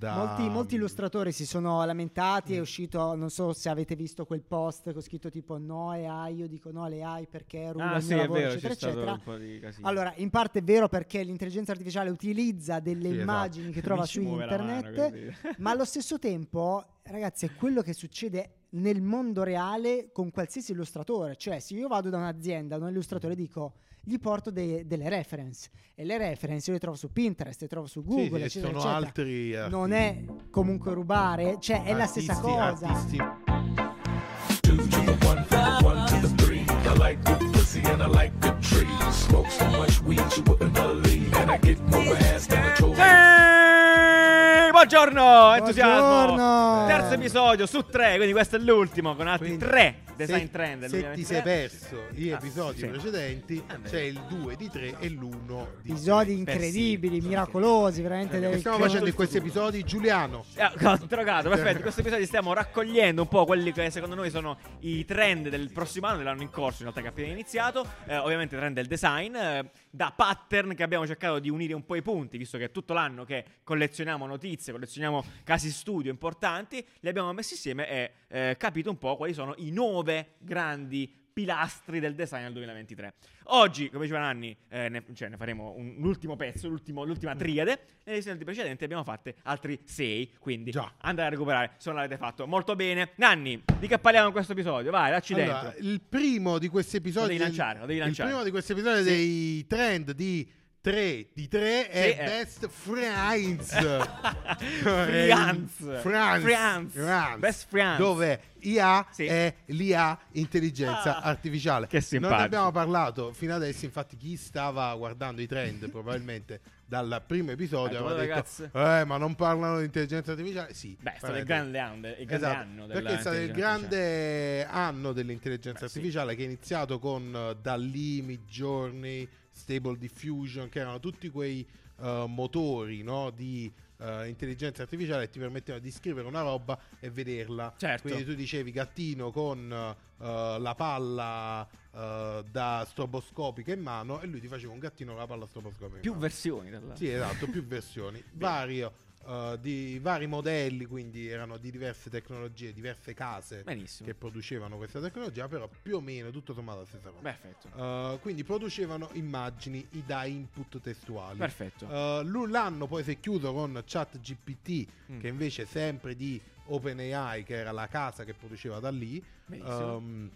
da... Molti, molti illustratori si sono lamentati, è uscito, non so se avete visto quel post con scritto tipo no e AI, io dico no alle AI perché ruba Ah, il sì, lavoro, vero, eccetera, eccetera. Allora, in parte è vero perché l'intelligenza artificiale utilizza delle Sì, esatto. immagini che trova su mano, internet, ma allo stesso tempo, ragazzi, è quello che succede nel mondo reale con qualsiasi illustratore. Cioè, se io vado da un'azienda, da un illustratore, dico gli porto de- delle reference. E le reference io le trovo su Pinterest, le trovo su Google, sì, eccetera, sono eccetera. altri artisti. Non è comunque rubare, cioè è la stessa Artisti- cosa. artisti. Two Buongiorno, entusiasmo. Buongiorno. Terzo episodio su tre, quindi questo è l'ultimo con altri Quindi, tre design se, trend. se ti 2023. sei perso gli Ah, episodi sì. precedenti, Ah, c'è il 2 di 3 e l'1 di Episodi incredibili, sì. miracolosi, veramente. Eh, stiamo cose- facendo in questi episodi? Giuliano. Ah, ho interrogato, perfetto. In questo episodio stiamo raccogliendo un po' quelli che secondo noi sono i trend del prossimo anno, dell'anno in corso, in realtà che è appena iniziato. Eh, ovviamente trend del design, eh, da pattern che abbiamo cercato di unire un po' i punti, visto che è tutto l'anno che collezioniamo notizie, collezioniamo casi studio importanti, li abbiamo messi insieme e eh, capito un po' quali sono i nove grandi pilastri del design del 2023. Oggi, come diceva Nanni, eh, ne, cioè, ne faremo un, l'ultimo pezzo, l'ultimo- l'ultima triade. E nei salti precedenti abbiamo fatte altri sei. Quindi Già. andate a recuperare se non l'avete fatto. Molto bene. Nanni, di che parliamo in questo episodio? Vai, dacci Allora, dentro. il primo di questi episodi. Lo devi lanciare, lo devi lanciare. Il primo di questi episodi dei trend di 3 di 3 è Sì, eh. Best Friends. Friends. Friends. Friends. Friends. Best Friends. Dove IA Sì. è l'IA intelligenza Ah, artificiale. che Non simpatico. ne abbiamo parlato fino adesso, infatti chi stava guardando i trend probabilmente dal primo episodio Eh, aveva detto? "Eh, ma non parlano di intelligenza artificiale". Sì. Beh, è stato il grande anno, il grande Esatto, anno perché è stato il grande anno dell'intelligenza Beh, sì. artificiale che è iniziato con uh, Dalli, Midjourney, Stable Diffusion, che erano tutti quei uh, motori no, di uh, intelligenza artificiale che ti permettevano di scrivere una roba e vederla. Certo. Quindi tu dicevi gattino con uh, la palla da stroboscopica in mano e lui ti faceva un gattino con la palla stroboscopica. in Più versioni, tra l'altro. Sì, esatto, più versioni. Vario, uh, di vari modelli, quindi erano di diverse tecnologie, diverse case Benissimo. che producevano questa tecnologia, però più o meno tutto sommato la stessa cosa. Perfetto. Uh, quindi producevano immagini da input testuali. Perfetto. Uh, lu- l'anno poi si è chiuso con ChatGPT, Mm. che invece sempre di OpenAI, che era la casa che produceva da lì, um,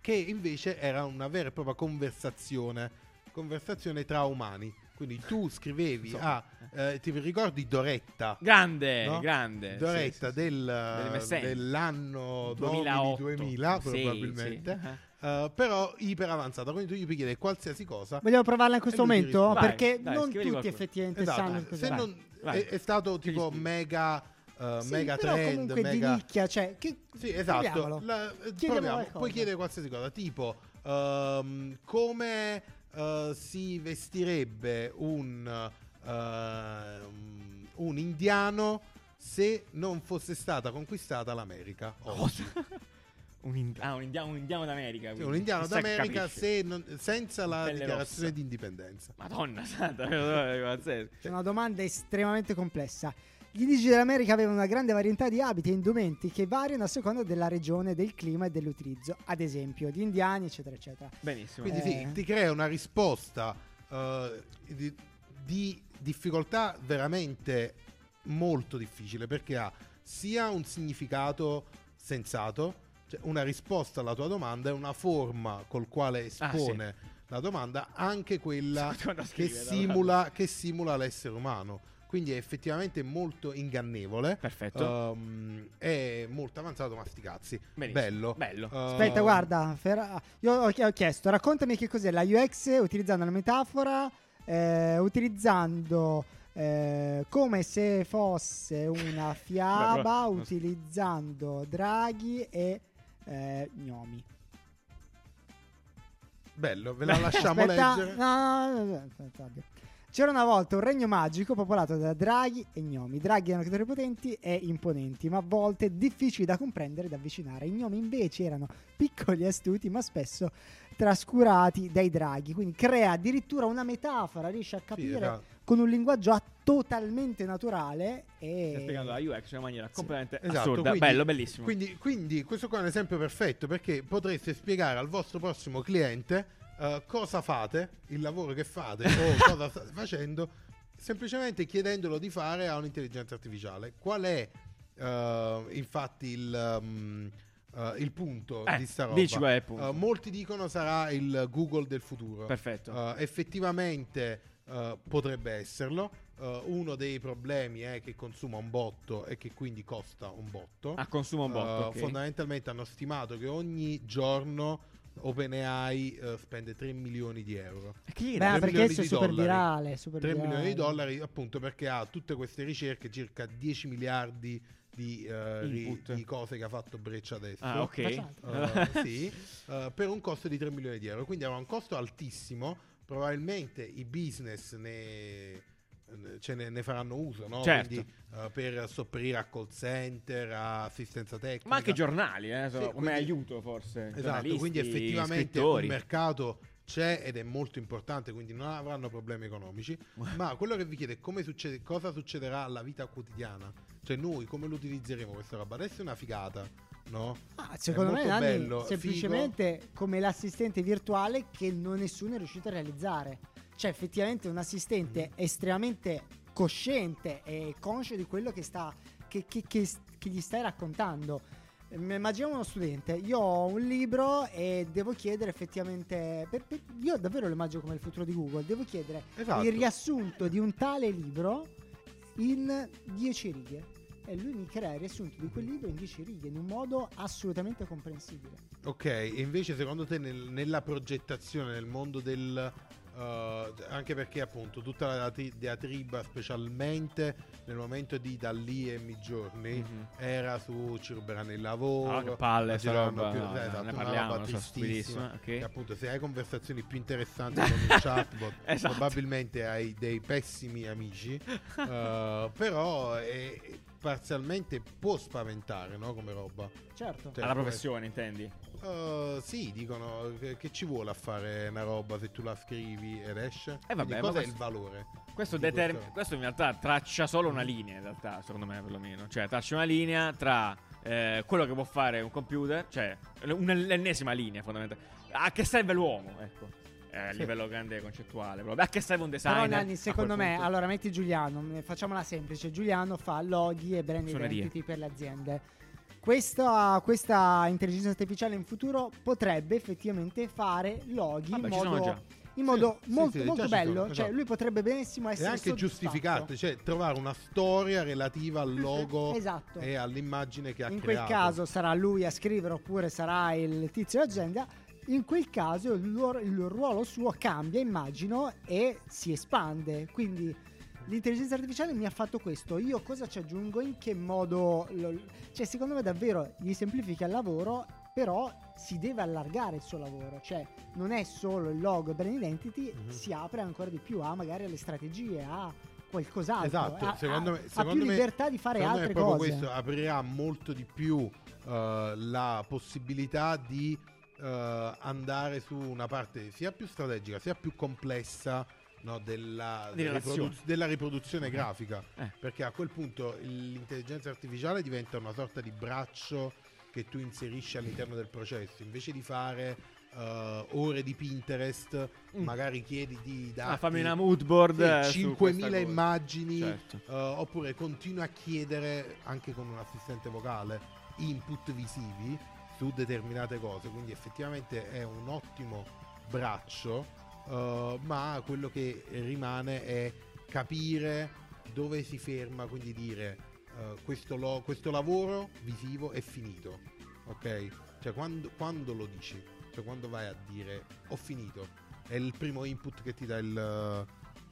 che invece era una vera e propria conversazione, conversazione tra umani. Quindi tu scrivevi Insomma. a, eh, ti ricordi Doretta? grande, no? grande. Doretta sì, sì, del- Messenger. dell'anno 2008. 2000 Sì, probabilmente. sì. Uh, però iper avanzata, quindi tu gli puoi chiedere qualsiasi cosa. Vogliamo provarla in questo momento? risponde. Perché Vai, dai, non tutti qualcuno. effettivamente Esatto, sanno cos'è. se Vai, non, vai. È, è stato tipo spieghi. mega, uh, Sì, mega però trend, comunque mega... di nicchia, cioè, che, Sì, esatto. proviamolo. La- eh, proviamo. qualcosa. Puoi chiedere qualsiasi cosa, tipo ehm, come eh, si vestirebbe un, ehm, un indiano se non fosse stata conquistata l'America. oggi. un, ind- ah, un indiano, un indiano d'America. Sì, quindi. un indiano d'America se non- senza la Pelle dichiarazione rossa. di indipendenza. Madonna santa, pazzesco. C'è una domanda estremamente complessa. Gli indigeni dell'America avevano una grande varietà di abiti e indumenti che variano a seconda della regione, del clima e dell'utilizzo, ad esempio di indiani, eccetera, eccetera. Benissimo. Quindi Eh. sì, ti crea una risposta eh, di, di difficoltà veramente molto difficile perché ha sia un significato sensato, cioè una risposta alla tua domanda e una forma col quale espone la domanda, anche quella che scrive, simula, che simula l'essere umano. Quindi è effettivamente molto ingannevole. Perfetto. ehm, è molto avanzato, ma sti cazzi. Benissimo. Bello. Bello. Aspetta, Ehm, guarda, Fer- io ho, ho chiesto, raccontami che cos'è la UX utilizzando la metafora, eh, utilizzando eh, come se fosse una fiaba, Beh, utilizzando draghi e eh, gnomi. Bello, ve la lasciamo Aspetta, leggere. no, no, no, aspetta, Fabio. C'era una volta un regno magico popolato da draghi e gnomi. I draghi erano creature potenti e imponenti, ma a volte difficili da comprendere e da avvicinare. I gnomi invece erano piccoli e astuti, ma spesso trascurati dai draghi. Quindi crea addirittura una metafora, riesce a capire esatto. con un linguaggio a- totalmente naturale e Stai spiegando la UX in una maniera completamente Esatto, assurda. quindi- Bello, bellissimo. Quindi, quindi questo qua è un esempio perfetto perché potreste spiegare al vostro prossimo cliente eh, cosa fate, il lavoro che fate o cosa state facendo, semplicemente chiedendolo di fare a un'intelligenza artificiale. Qual è eh, infatti il, um, eh, il punto Eh, di sta roba? dici qual è il punto. Eh, molti dicono sarà il Google del futuro. Perfetto. Eh, effettivamente potrebbe esserlo. Uno dei problemi è che consuma un botto e che quindi costa un botto. Ah, consuma un botto. Eh, ok. Fondamentalmente hanno stimato che ogni giorno OpenAI eh, spende 3 milioni di euro. Beh, perché adesso è super dollari. virale, super 3 virale. milioni di dollari appunto perché ha tutte queste ricerche, circa 10 miliardi di, ri- Input. di cose che ha fatto Breccia adesso. Ah, ok. Eh, sì, per un costo di 3 milioni di euro. Quindi era un costo altissimo. Probabilmente i business ne, ce ne, ne faranno uso, no? Certo. Quindi, eh, per sopperire a call center, a assistenza tecnica. Ma anche giornali, eh, so- Sì, come quindi- aiuto forse. Esatto, quindi effettivamente scrittori. un mercato c'è ed è molto importante, quindi non avranno problemi economici. ma quello che vi chiedo è come succede, cosa succederà alla vita quotidiana. Cioè noi come lo utilizzeremo questa roba? Adesso è una figata, no? Ah, secondo È me molto Nanni, bello, semplicemente come l'assistente virtuale che non nessuno è riuscito a realizzare. Cioè effettivamente un assistente Mm. estremamente cosciente e conscio di quello che, sta, che, che- che- che gli stai raccontando. Immaginiamo uno studente, io ho un libro e devo chiedere effettivamente, per- per- io davvero lo immagino come il futuro di Google, devo chiedere Esatto. il riassunto di un tale libro in 10 righe. E lui mi crea il riassunto di quel libro in 10 righe, in un modo assolutamente comprensibile. Ok, e invece secondo te nel- nella progettazione, nel mondo del... eh, anche perché appunto tutta la di- diatriba, specialmente nel momento di da lì e Midjourney, Mhm. era su ci ruberanno il lavoro. Ah, che palle, ci roba, più- no, ne esatto, una parliamo, so, tristissima. stupidissima, ok. Che appunto se hai conversazioni più interessanti con un chatbot, Esatto. probabilmente hai dei pessimi amici, eh, però è, parzialmente può spaventare no, come roba. Certo. Cioè, Alla professione, intendi? Uh, sì, dicono che, che ci vuole a fare una roba se tu la scrivi ed esce. Eh, vabbè, Quindi ma cosa è questo- il valore? Questo, determ- questo? questo in realtà traccia solo una linea, in realtà, secondo me, perlomeno. Cioè, traccia una linea tra eh, quello che può fare un computer, cioè, un'ennesima linea, fondamentalmente. A che serve l'uomo, ecco. Eh, a Sì. livello grande concettuale. proprio. A che serve un Però A secondo quel me, punto. allora metti Giuliano, facciamola semplice. Giuliano fa loghi e brand Suonerie. identity per le aziende. Questa, questa intelligenza artificiale in futuro potrebbe effettivamente fare loghi Vabbè, in ci sono modo, già. in modo Sì, molto, sì, sì, molto bello. sono, Cioè, esatto. lui potrebbe benissimo E essere anche soddisfatto. giustificante, cioè trovare una storia relativa al logo Esatto. e all'immagine che ha in quel creato. caso sarà lui a scrivere oppure sarà il tizio dell'azienda. In quel caso il, ruolo suo cambia, immagino, e si espande. Quindi l'intelligenza artificiale mi ha fatto questo. Io cosa ci aggiungo? In che modo? lo- cioè, secondo me davvero gli semplifica il lavoro, però si deve allargare il suo lavoro. Cioè, non è solo il logo e brand identity, Mhm. si apre ancora di più a magari alle strategie, a qualcos'altro. Esatto, ha, secondo ha- me- ha secondo più me- libertà di fare me altre proprio cose. questo aprirà molto di più eh, la possibilità di eh, andare su una parte sia più strategica sia più complessa no, della, della riprodu- della riproduzione grafica Eh. perché a quel punto l'intelligenza artificiale diventa una sorta di braccio che tu inserisci all'interno del processo invece di fare eh, ore di Pinterest Mm. magari chiedi di dati Ah, fammi una mood board. sì, su 5.000 questa cosa. immagini Certo. eh, oppure continua a chiedere anche con un assistente vocale input visivi su determinate cose quindi effettivamente è un ottimo braccio eh, ma quello che rimane è capire dove si ferma quindi dire eh, questo, lo- questo lavoro visivo è finito ok? Cioè quando, quando lo dici cioè quando vai a dire ho finito è il primo input che ti dà il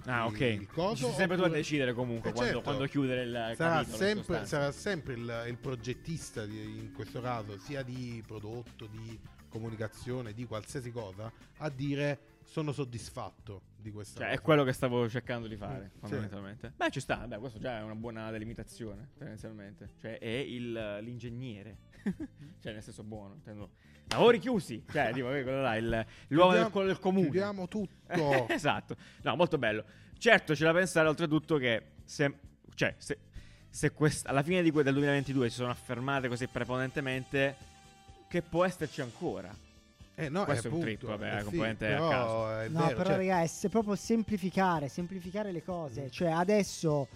Ah, ok. il coso, Sei sempre tu a oppure- decidere comunque Eh, quando, certo. quando chiudere il sarà sempre, sarà sempre il, il progettista di- in questo caso sia di prodotto di comunicazione di qualsiasi cosa a dire sono soddisfatto di questa Cioè, è cosa. quello che stavo cercando di fare, Mm, fondamentalmente. Beh, ci sta, beh, questo già è una buona delimitazione, tendenzialmente. Cioè, è il, l'ingegnere. cioè, nel senso buono, intendo. Lavori chiusi, cioè, tipo, quello là, il, l'uomo del, del comune. Chiudiamo tutto. esatto. No, molto bello. Certo, c'è da pensare oltretutto che se, cioè, se, se quest- alla fine di que- del 2022 si sono affermate così prepotentemente, che può esserci ancora. Eh, no, Questo è un appunto, trip, vabbè, eh è sì, componente a però caso. No, vero, però cioè, ragazzi, è proprio semplificare, semplificare le cose. Cioè adesso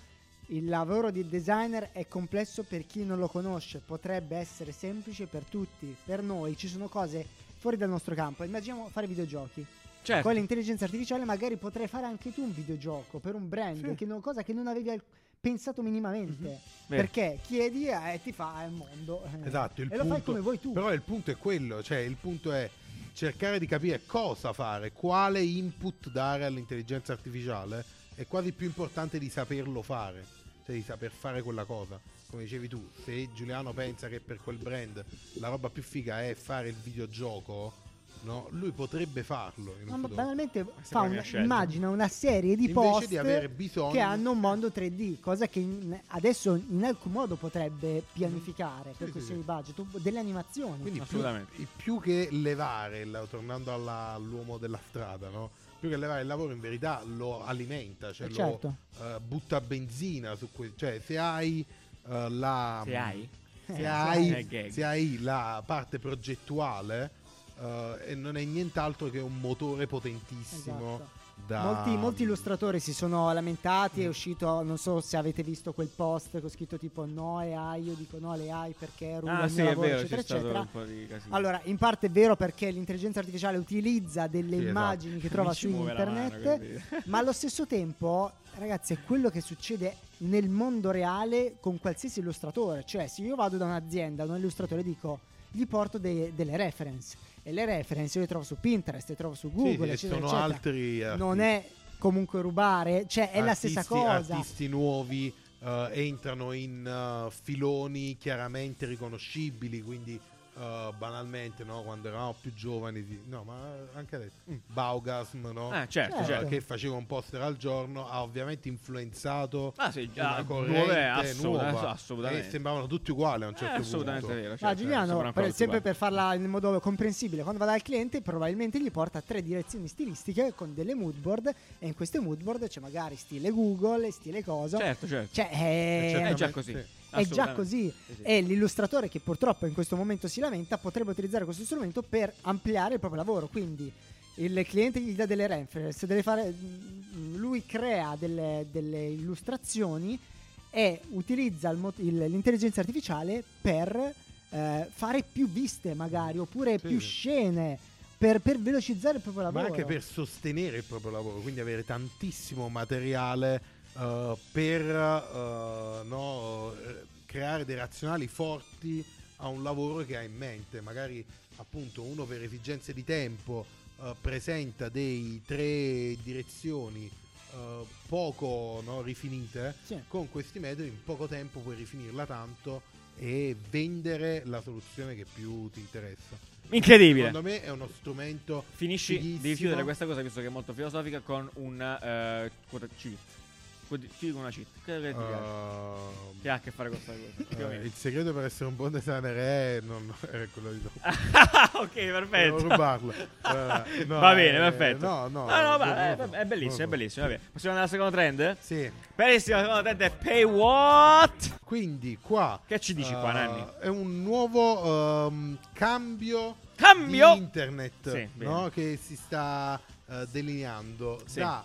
il lavoro di designer è complesso per chi non lo conosce, potrebbe essere semplice per tutti. Per noi ci sono cose fuori dal nostro campo. Immaginiamo fare videogiochi. Certo. Con l'intelligenza artificiale magari potrai fare anche tu un videogioco per un brand, Sì. che non- cosa che non avevi al- pensato minimamente. Vero. Perché chiedi e ti fa il mondo. eh. Esatto, il e lo fai punto- come vuoi tu. Però il punto è quello, cioè il punto è cercare di capire cosa fare, quale input dare all'intelligenza artificiale è quasi più importante di saperlo fare, cioè di saper fare quella cosa. Come dicevi tu, se Giuliano pensa che per quel brand la roba più figa è fare il videogioco, no? lui potrebbe farlo. in un No, ma futuro. banalmente fa la un- mia scelta. immagina una serie di Invece post di che hanno un mondo 3D, cosa che in- adesso in alcun modo potrebbe pianificare per Sì, questioni sì, sì. di budget, delle animazioni. Quindi più, Assolutamente. più che levare, tornando alla- all'uomo della strada, no? più che levare il lavoro in verità lo alimenta, cioè Eh, lo certo. eh, butta benzina su que- cioè se hai eh, la Se hai? se Eh, hai, se hai la parte progettuale eh, e non è nient'altro che un motore potentissimo Esatto. da Molti, molti illustratori si sono lamentati, è uscito, non so se avete visto quel post con scritto tipo no AI, io dico no alle AI perché ruba Ah, il sì, mio è lavoro, vero, eccetera, c'è stato eccetera. un po' di casino. Allora, in parte è vero perché l'intelligenza artificiale utilizza delle Sì, esatto. immagini che trova su internet, mano, ma allo stesso tempo, ragazzi, è quello che succede nel mondo reale con qualsiasi illustratore. Cioè, se io vado da un'azienda, da un illustratore, dico, gli porto de- delle reference. E le reference io le trovo su Pinterest, le trovo su Google, sì, eccetera, sono eccetera. altri Non artisti. è comunque rubare, cioè è la artisti- stessa cosa. Artisti nuovi eh, entrano in eh, filoni chiaramente riconoscibili, quindi eh, banalmente, no, quando eravamo più giovani, sì, no, ma anche adesso, Baugasm, no? Ah, certo, Certo. certo. Eh, che faceva un poster al giorno, ha ovviamente influenzato Ah, sì, una ah, corrente assolut- nuova. assolutamente. E sembravano tutti uguali a un Eh, certo assolutamente punto. vero. Ma certo, Ah, Giuliano, per- sempre per farla in modo comprensibile, quando va dal cliente probabilmente gli porta tre direzioni stilistiche con delle moodboard e in queste moodboard c'è magari stile Google, stile cosa. Certo, certo. Cioè, è, È già così. sì. È già così. Sì. E l'illustratore che purtroppo in questo momento si lamenta potrebbe utilizzare questo strumento per ampliare il proprio lavoro. Quindi il cliente gli dà delle reference, deve fare, lui crea delle, delle illustrazioni e utilizza il il- l'intelligenza artificiale per eh, fare più viste magari oppure Sì, più scene per, per velocizzare il proprio ma lavoro. anche per sostenere il proprio lavoro, quindi avere tantissimo materiale eh, per eh, no, eh, creare dei razionali forti a un lavoro che ha in mente. Magari appunto uno per esigenze di tempo eh, presenta dei tre direzioni eh, poco no, rifinite. Sì. Con questi metodi in poco tempo puoi rifinirla tanto e vendere la soluzione che più ti interessa. Incredibile. Secondo me è uno strumento Finisci, fighissimo. devi chiudere questa cosa, visto che è molto filosofica, con eh, quota cheat. Quindi, con una cheat. Che, che ti piace? Ehm, Che ha a che fare con questa cosa? Meno. il segreto per essere un buon designer è non è quello di dopo. ok, Devo perfetto. rubarlo. Eh, no, Va bene, eh, perfetto. No, no. No, ma lo è, è bellissimo, è bellissimo. Vabbè. Possiamo andare alla seconda trend? Sì. Bellissima, la seconda trend è Pay What? Quindi qua Che ci dici qua, Nanni? È un nuovo ehm, cambio Cambio? di internet Sì, no? che si sta delineando Sì. da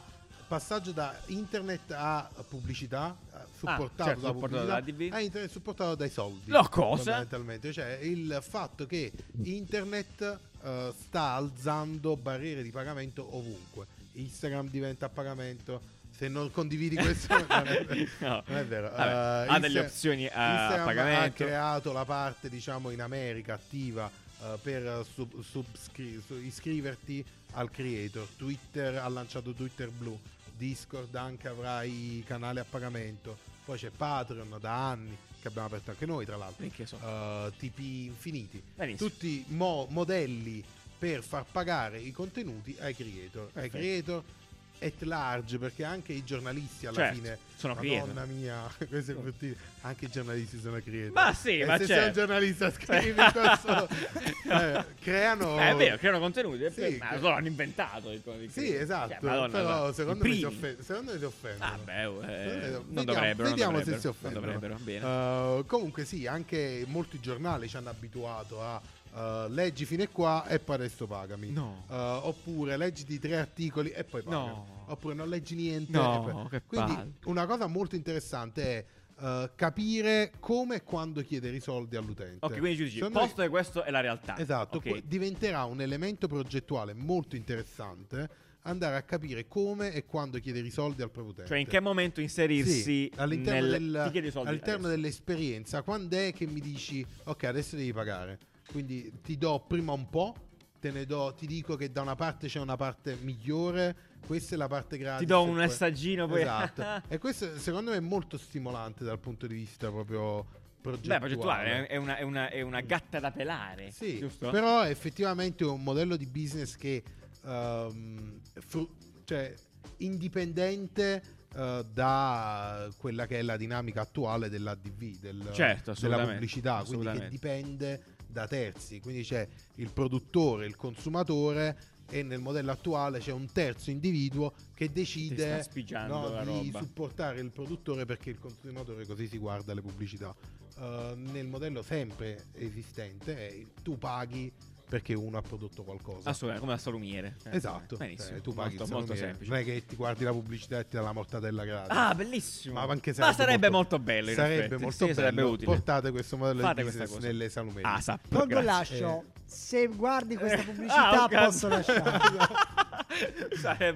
passaggio da internet a pubblicità eh, supportato certo, da supportato TV. a internet supportato dai soldi No, cosa? fondamentalmente cioè il fatto che internet eh, sta alzando barriere di pagamento ovunque Instagram diventa a pagamento se non condividi questo non è, No. non è vero Vabbè, Eh, ha delle opzioni a Instagram pagamento. ha creato la parte diciamo in America attiva eh, per sub- subscri- su- iscriverti al creator Twitter ha lanciato Twitter Blue Discord anche avrà i canali a pagamento poi c'è Patreon da anni che abbiamo aperto anche noi tra l'altro so. eh, tipi infiniti Benissimo. tutti mo- modelli per far pagare i contenuti ai creator ai Perfetto. creator at large, perché anche i giornalisti alla Certo, fine sono Madonna mia. Anche i giornalisti sono creator. Ma sì, E ma se sei certo. un giornalista scrivi questo, eh, creano Eh, è vero, creano contenuti. Sì, vero, ma loro hanno inventato il il- Sì, esatto. Cioè, Madonna, però secondo i me, offend- secondo me si offendono. Ah, beh, eh, Vediamo- non dovrebbero. vediamo non se si dovrebbero, offendono. Dovrebbero. Uh, comunque sì, anche molti giornali ci hanno abituato a uh, leggi fino a qua e poi adesso pagami. No. Uh, oppure leggiti tre articoli e poi pagami. No. Oppure non leggi niente. No, e poi- che Quindi palle. una cosa molto interessante è uh, capire come e quando chiedere i soldi all'utente. Ok, quindi ci dici, Secondo me- posto che questo è la realtà. Esatto, Ok. que- diventerà un elemento progettuale molto interessante andare a capire come e quando chiedere i soldi al proprio utente. Cioè, in che momento inserirsi Sì, all'interno, nel... del- Ti chiedi i soldi all'interno dell'esperienza, quando è che mi dici ok, adesso devi pagare? Quindi ti do prima un po', te ne do, ti dico che da una parte c'è una parte migliore, questa è la parte gratis. Ti do un assaggino poi. Esatto. e questo secondo me è molto stimolante dal punto di vista proprio progettuale. Beh, progettuale è una, è, una, è una gatta da pelare. Sì, giusto? però è effettivamente un modello di business che ehm, fru- cioè, indipendente eh, da quella che è la dinamica attuale dell'ADV, del- Certo, della pubblicità, quindi che dipende da terzi. Quindi c'è il produttore, il consumatore e nel modello attuale c'è un terzo individuo che decide no, di roba. supportare il produttore perché il consumatore così si guarda le pubblicità. Uh, nel modello sempre esistente tu paghi perché uno ha prodotto qualcosa. Assolutamente, come al salumiere. Eh, Esatto, Benissimo. eh, tu paghi molto, molto salumiere. semplice. Non è che ti guardi la pubblicità e ti dà la mortadella gratis. Ah, bellissimo. Ma anche Ma sarebbe molto, bello. in Sarebbe effetti. molto Sì, sarebbe bello. utile. Portate questo modello Fate di business cosa. nelle salumerie. Ah, sa. Tolgo grazie. lascio. Se guardi questa Eh, pubblicità, ah, posso.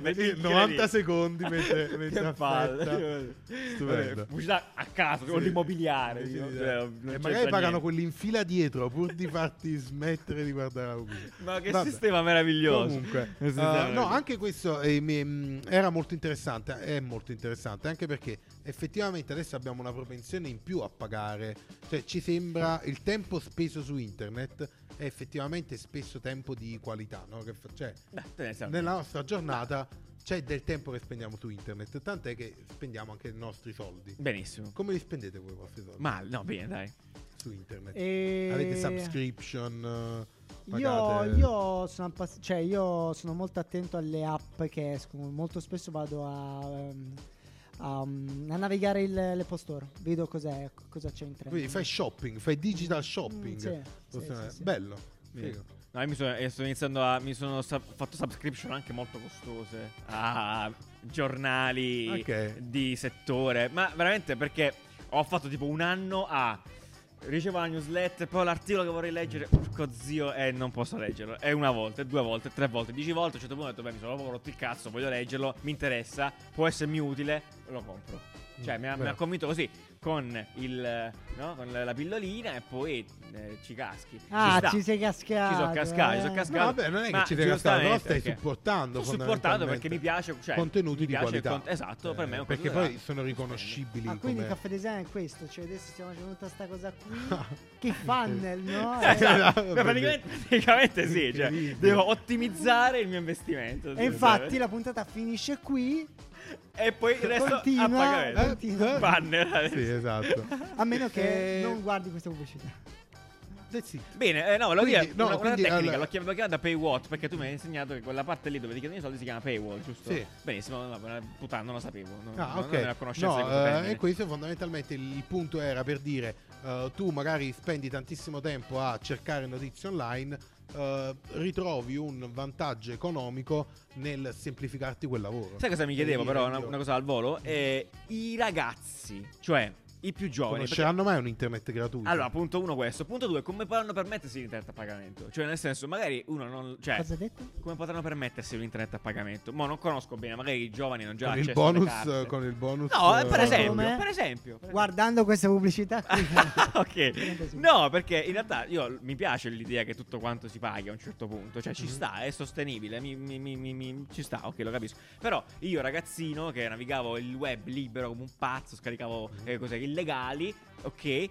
Vedi, incredibile. 90 secondi mentre, mentre Che palle. Stupendo. Pubblicità a caso, Sì. l'immobiliare. Sì, sì, cioè, e magari pagano niente. quelli in fila dietro pur di farti smettere di guardare la pubblicità. Ma che Vabbè. sistema meraviglioso. Comunque, sistema no, anche questo eh, mi- mh, era molto interessante. È molto interessante anche perché effettivamente adesso abbiamo una propensione in più a pagare. Cioè, ci sembra il tempo speso su internet è effettivamente spesso tempo di qualità. No? Che cioè, Beh, nella nostra giornata c'è del tempo che spendiamo su internet, tant'è che spendiamo anche i nostri soldi. Benissimo. Come li spendete voi i vostri soldi? Male, no, bene, dai. su internet? E- Avete subscription? eh, Io, pagate- io sono appass- cioè io sono molto attento alle app che escono. Molto spesso vado a, a, um, a navigare il, le post store. Vedo cos'è, cosa c'è in trend. Quindi fai shopping, fai digital shopping. Mm, sì, sì, sì, sì. Bello. Figo. No, io mi sono, eh, sto iniziando a. Mi sono sub- fatto subscription anche molto costose a giornali Ok. di settore. Ma veramente perché ho fatto tipo un anno a. Ricevo la newsletter, poi l'articolo che vorrei leggere, porco zio, e non posso leggerlo. È una volta, due volte, tre volte, dieci volte. A un certo punto ho detto, beh, mi sono proprio rotto il cazzo, voglio leggerlo, mi interessa, può essermi utile, lo compro. Cioè, mi ha, mi ha convinto così, con, il, no, con la pillolina e poi eh, ci caschi. Ah, sta. ci sei cascato. Ci sono cascato, ci eh. sono No, cascato. vabbè, non è Ma che ci devi cascare, però stai perché- supportando. Sto supportando perché mi piace, cioè, contenuti mi di piace il qualità. con- esatto, per me è un perché poi da- sono riconoscibili. Ah, quindi come- caffè design è questo, cioè adesso stiamo facendo tutta sta cosa qui. che funnel, no? Eh, esatto. Eh, praticamente, praticamente sì, cioè, devo ottimizzare il mio investimento. E infatti la puntata finisce qui, E poi il resto a Continua, pagamento. eh, continua. Banner. Sì, esatto. a meno che Eh, non guardi questa pubblicità. Bene, eh, no, volevo Quindi- dire no, una, una quindi, tecnica, allora- l'ho chiamata, chiamata paywall perché tu mi hai insegnato che quella parte lì dove ti chiedono i soldi si chiama paywall, giusto? Sì. Benissimo, no, puttana, non lo sapevo. No, Ah, non ok. ero a conoscenza No, di questo eh, termine. e questo fondamentalmente il punto era per dire eh, tu magari spendi tantissimo tempo a cercare notizie online, eh, ritrovi un vantaggio economico nel semplificarti quel lavoro. Sai cosa mi chiedevo E però, una, una cosa al volo? Eh, I ragazzi, cioè i più giovani... perché- Conosceranno mai un internet gratuito? Allora, punto uno questo. Punto due, come potranno permettersi l'internet a pagamento? Cioè, nel senso, magari uno non... Cioè, Cosa hai detto? come potranno permettersi un internet a pagamento? Ma non conosco bene, magari i giovani non già con il bonus, con il bonus. No, eh, per eh, esempio, Come? per esempio. per Guardando questa pubblicità qui. ok. No, perché in realtà io mi piace l'idea che tutto quanto si paghi a un certo punto. Cioè, ci sta, è sostenibile. Mi, mi- mi- mi- mi- ci sta, ok, lo capisco. Però io, ragazzino, che navigavo il web libero come un pazzo, scaricavo Mhm. eh, cose illegali, ok. eh,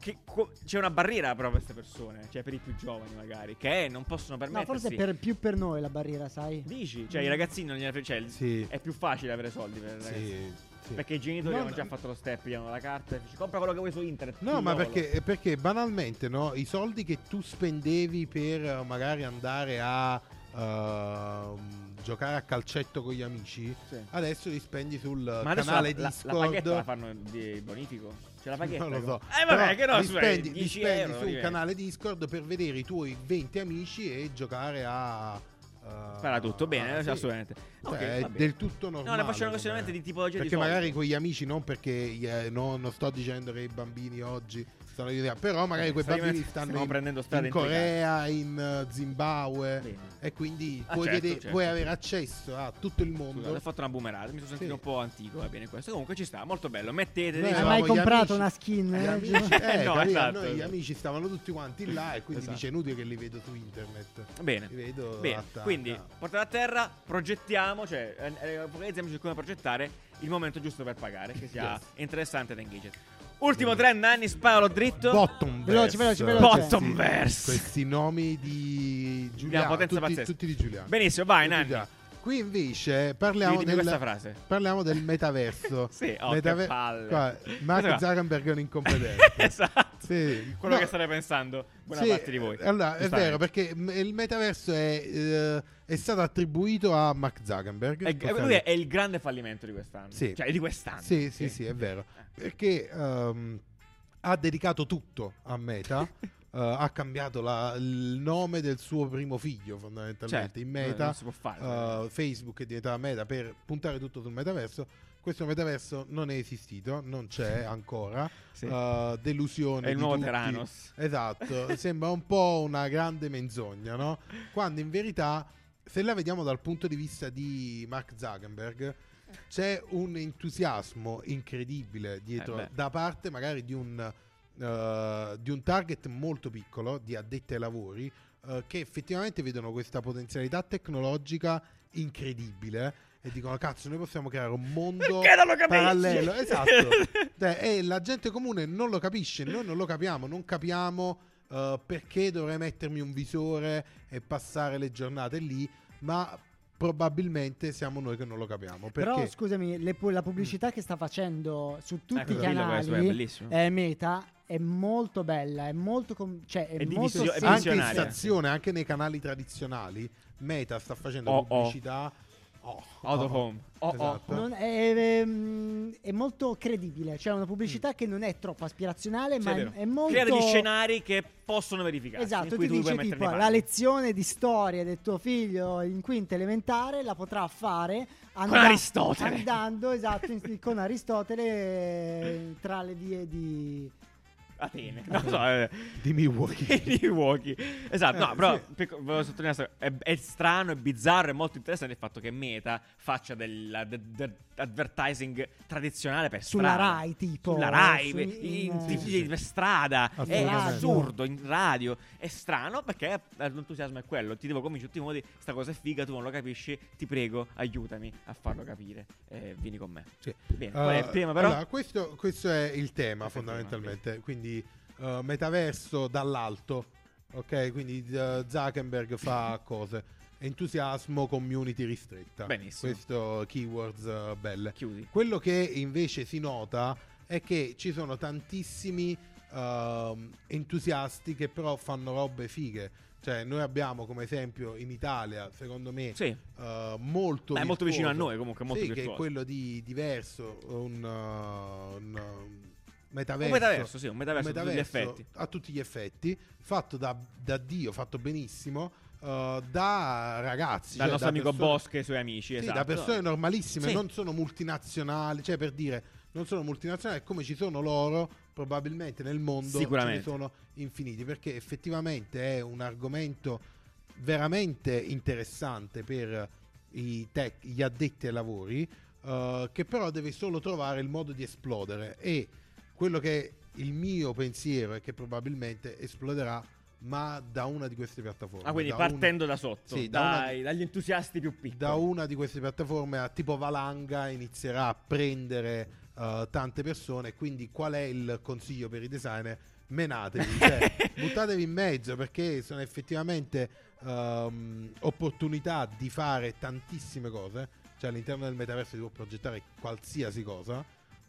che co- c'è una barriera però per queste persone, cioè per i più giovani magari, che non possono No, permettersi. forse per, più per noi la barriera, sai? Dici, cioè i ragazzini non gliene frega, cioè, Sì. è più facile avere soldi per i ragazzi. Sì, sì. Perché i genitori No, hanno già no. fatto lo step, gli hanno la carta e dici compra quello che vuoi su internet. No, ma figliolo." perché, perché banalmente no, i soldi che tu spendevi per eh, magari andare a ehm, giocare a calcetto con gli amici, Sì. adesso li spendi sul canale la, la, la Discord. paghetta la fanno di bonifico? C'è la paghetta? non lo so. Eh vabbè, Però che no, li scusa, spendi, li 10 spendi euro, su un diventa. canale Discord per vedere i tuoi 20 amici e giocare a. eh, Farà tutto bene, ah, sì. assolutamente. Cioè, Ok, è del tutto normale. No, ne faccio una questione di tipologia Perché di soldi. magari con gli amici, non perché eh, no, non sto dicendo che i bambini oggi stanno di però magari quei Stiamo- bambini stanno in, in. Corea, in eh, Zimbabwe Bene. e quindi Ah, puoi, certo, vedere- certo. puoi avere accesso a tutto il Scusa, mondo. ho fatto una boomerata, mi sono sentito Sì. un po' antico, va bene questo. Comunque ci sta, molto bello. Mettete dei Hai mai comprato amici- una skin? Gli eh? amici, eh, No, capito? esatto, Noi gli esatto. amici stavano tutti quanti là e quindi Esatto. dice è inutile che li vedo su internet. Bene. Li vedo Bene, quindi ta- portate a terra, progettiamo, cioè eh, eh, come progettare il momento giusto per pagare, che sia Yes. interessante ed engaged. Ultimo trend, Nanni, sparo dritto. Bottom Veloce, veloce, veloce. Bottom verse. Questi nomi di Giuliano, potenza tutti, pazzesca. tutti di Giuliano. Benissimo, vai, Tutti Nanni. Giuliano. Qui invece parliamo del, parliamo del metaverso. Sì, oh, palle. Qua, Mark Cosa va? Zuckerberg è un incompetente. esatto. Sì. Quello No, che starei pensando, buona sì, parte di voi. Allora, è vero, perché il metaverso è, eh, è stato attribuito a Mark Zuckerberg. È- lui è, il grande fallimento di quest'anno. Sì. Cioè, di quest'anno. Sì, sì, sì, è vero. Perché ehm, ha dedicato tutto a Meta. eh, ha cambiato la- il nome del suo primo figlio, fondamentalmente. Certo, in non- Meta, fare. eh, Facebook è diventata Meta per puntare tutto sul metaverso. Questo metaverso non è esistito, non c'è ancora. Sì. eh, delusione. è il nuovo tutti. Teranos. Esatto, sembra un po' una grande menzogna, no? Quando in verità, se la vediamo dal punto di vista di Mark Zuckerberg, c'è un entusiasmo incredibile dietro, Eh da parte magari di un, eh, di un target molto piccolo, di addetti ai lavori, eh, che effettivamente vedono questa potenzialità tecnologica incredibile e dicono cazzo noi possiamo creare un mondo parallelo. Esatto. Cioè, e la gente comune non lo capisce noi non lo capiamo non capiamo eh, perché dovrei mettermi un visore e passare le giornate lì ma probabilmente siamo noi che non lo capiamo perché Però scusami, le la pubblicità che sta facendo su tutti Ecco, i questo è canali bellissimo. eh, Meta è molto bella, è molto com- cioè è, È molto divisio- è anche in stazione anche nei canali tradizionali Meta sta facendo Oh, oh. pubblicità oh, Out of oh. home. Oh, oh, Esatto. oh. Non è, ehm, è molto credibile, cioè una pubblicità che non è troppo aspirazione, Sì, ma è è, molto Crea degli scenari che possono verificarsi. in Esatto, cui ti tu dice tipo la lezione di storia del tuo figlio in quinta elementare la potrà fare and- Aristotele. andando esatto in- con Aristotele eh, tra le vie di Atene. Non so, eh, di Milwaukee di Milwaukee. Esatto, no, Eh, però sì. picco- volevo sottolineare questo, è, è strano, è bizzarro, è molto interessante il fatto che Meta faccia dell'advertising tradizionale per Sulla strada. Rai, tipo, Sulla Rai, su- in, in- in- Sì, sì, sì. per strada. È assurdo, in radio. È strano perché l'entusiasmo è quello. Ti devo convincere in tutti i modi, sta cosa è figa, tu non lo capisci, ti prego, aiutami a farlo capire. Eh, vieni con me. Sì. Bene, qual è il Eh, tema però? allora, questo, questo è il tema fondamentalmente. Quindi eh, metaverso dall'alto, ok? Quindi eh, Zuckerberg fa cose. Entusiasmo, community ristretta. Benissimo. Questo keywords eh, belle. Chiudi. Quello che invece si nota è che ci sono tantissimi ehm, entusiasti che però fanno robe fighe. Cioè, noi abbiamo come esempio in Italia, secondo me, Sì. eh, molto Beh, è molto vicino a noi comunque, molto sì, che è quello di diverso, un, uh, un, uh, metaverso. Un metaverso, sì, un metaverso a tutti gli metaverso effetti. a tutti gli effetti, fatto da, da Dio, fatto benissimo, uh, da ragazzi. Dal cioè nostro da amico persone- Boschi e i suoi amici, Sì, esatto. da persone normalissime, Sì. non sono multinazionali, cioè per dire, non sono multinazionali, come ci sono loro, probabilmente nel mondo ce ne sono infiniti, perché effettivamente è un argomento veramente interessante per i tech, gli addetti ai lavori, eh, che però deve solo trovare il modo di esplodere e quello che è il mio pensiero è che probabilmente esploderà ma da una di queste piattaforme Ah, quindi da partendo da sotto, Sì, da dai- dagli entusiasti più piccoli. da una di queste piattaforme a tipo valanga inizierà a prendere eh, tante persone. Quindi, qual è il consiglio per i designer? Menatevi, cioè, buttatevi in mezzo perché sono effettivamente ehm, opportunità di fare tantissime cose. Cioè, all'interno del metaverso si può progettare qualsiasi cosa.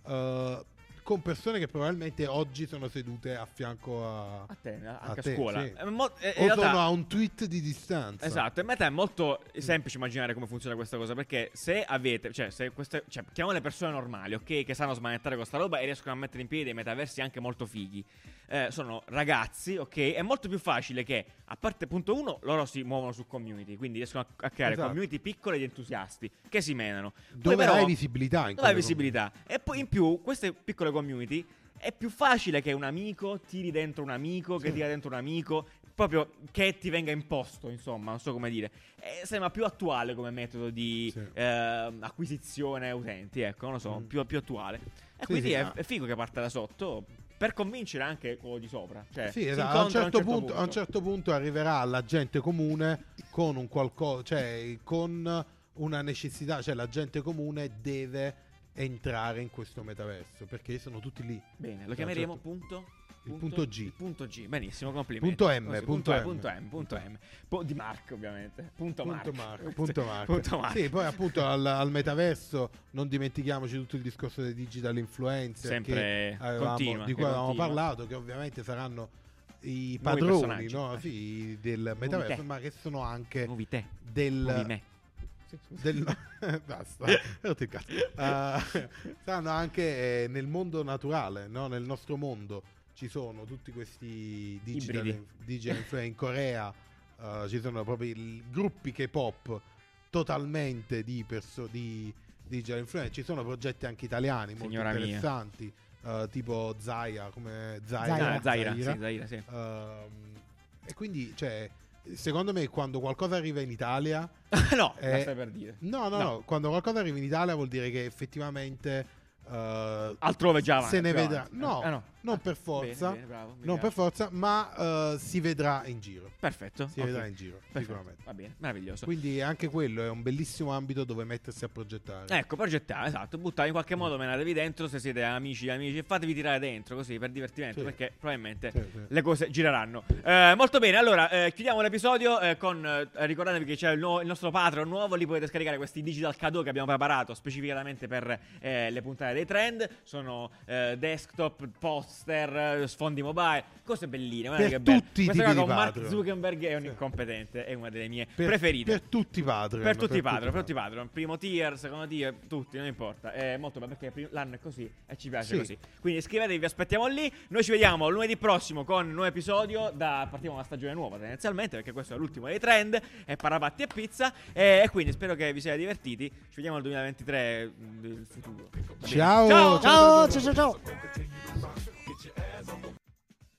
eh, con persone che probabilmente oggi sono sedute a fianco a, A te, a anche a, te, scuola. sì. Eh, mo- eh, o realtà- sono a un tweet di distanza. Esatto, in realtà è molto semplice immaginare come funziona questa cosa. Perché se avete, cioè, se queste, cioè, chiamiamo le persone normali, ok, che sanno smanettare questa roba e riescono a mettere in piedi dei metaversi anche molto fighi. Eh, sono ragazzi, ok? È molto più facile che, a parte punto uno, loro si muovono su community, quindi riescono a, a creare Esatto. community piccole di entusiasti che si menano. Poi Dove però- hai visibilità in dove hai quelle visibilità. E poi in più, queste piccole community è più facile che un amico tiri dentro un amico, che tira dentro un amico, proprio che ti venga imposto, insomma, non so come dire. E sembra più attuale come metodo di Sì. ehm, acquisizione utenti, ecco, non lo so, Mm. più, più attuale. E Sì, quindi sì, è, ah. è figo che parte da sotto per convincere anche quello di sopra. Cioè, Sì, esatto. A, un incontrano certo punto, a un certo punto arriverà la gente comune con un qualcosa, cioè con una necessità, cioè la gente comune deve entrare in questo metaverso perché sono tutti lì. Bene, lo Cioè, chiameremo certo. punto? Il punto G. Il punto G, benissimo, complimenti. Punto M, Così, punto M. punto M, punto M. Pu- di Mark, ovviamente. Punto, Punto Mark. Mark, punto Mark. Punto Mark. Sì, poi appunto al, al metaverso non dimentichiamoci tutto il discorso dei digital influencer Sempre che avevamo- continua, di cui avevamo parlato, che ovviamente saranno i padroni no? Eh. Sì, del metaverso, te. ma che sono anche Nuovi te, del, nuovi me. del basta cazzo. Eh, stanno anche eh, nel mondo naturale no? nel nostro mondo ci sono tutti questi digital, digital influencer in Corea eh, ci sono proprio i gruppi K-pop totalmente di, perso- di digital influencer ci sono progetti anche italiani molto Signora mia. interessanti eh, tipo Zaya come Zaira. Zaira, Ah, Zaira, Zaira. sì, Zaira, sì. Ehm, e quindi cioè secondo me quando qualcosa arriva in Italia no, Eh, stai per dire. No, no, No. no, Quando qualcosa arriva in Italia vuol dire che effettivamente eh, Altrove già avanti, se ne vedrà. No, Ah, no. Non Ah, per forza. bene, bene, non per forza, ma eh, si vedrà in giro. Perfetto. Si ok. vedrà in giro, Perfetto, sicuramente. Va bene, meraviglioso. Quindi anche quello è un bellissimo ambito dove mettersi a progettare. Ecco, progettare, esatto, buttare in qualche modo, menatevi dentro se siete amici amici e fatevi tirare dentro così per divertimento Sì. perché probabilmente Sì, sì. le cose gireranno. Eh, molto bene, allora eh, chiudiamo l'episodio eh, con eh, ricordatevi che c'è il, nuovo- il nostro Patreon nuovo, lì potete scaricare questi digital cadeau che abbiamo preparato specificatamente per eh, le puntate dei trend. Sono desktop, poster, eh, sfondi mobile, cose belline. guardate Per che bello. tutti i Questa di con Mark. Zuckerberg è un incompetente, è una delle mie Per- preferite. Per tutti i Patreon. Per tutti i Patreon, per tutti i Patreon, primo tier, secondo tier, tutti, non importa. È molto bello perché l'anno è così e ci piace Sì. così. Quindi iscrivetevi, vi aspettiamo lì. Noi ci vediamo lunedì prossimo con un nuovo episodio. Da, partiamo una stagione nuova tendenzialmente perché questo è l'ultimo dei trend. È Parapatti e Pizza. E, e quindi spero che vi siate divertiti. Ci vediamo nel 2023 mh, del futuro. Bene? Ciao, ciao. Ciao, ciao, ciao, ciao. spasm.